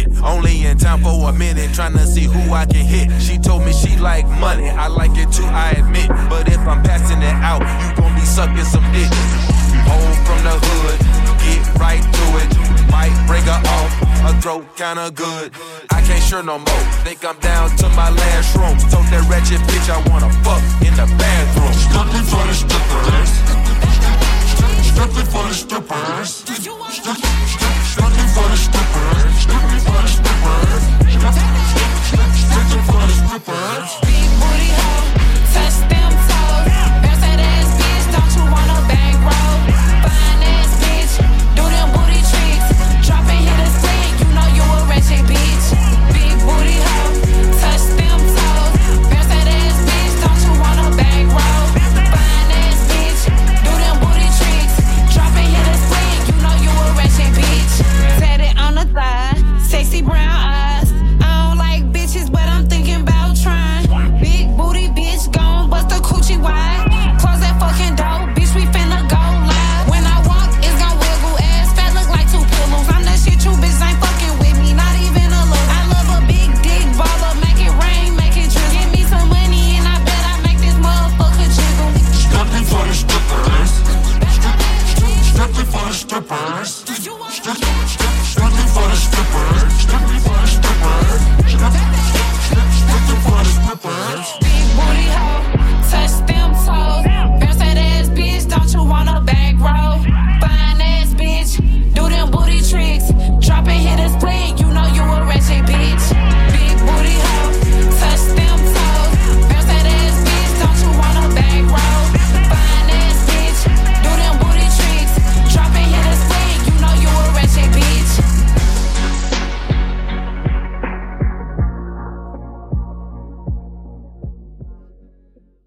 hit. Only in time for a minute, trying to see who I can hit. She told me she like money, I like it too, I admit. But if I'm passing it out, you gon' be sucking some dick. Hold from the hood, get right to it. Might break her off, her throat kinda good. I can't sure no more, think I'm down to my last room. Told that wretched bitch I wanna fuck. Mars.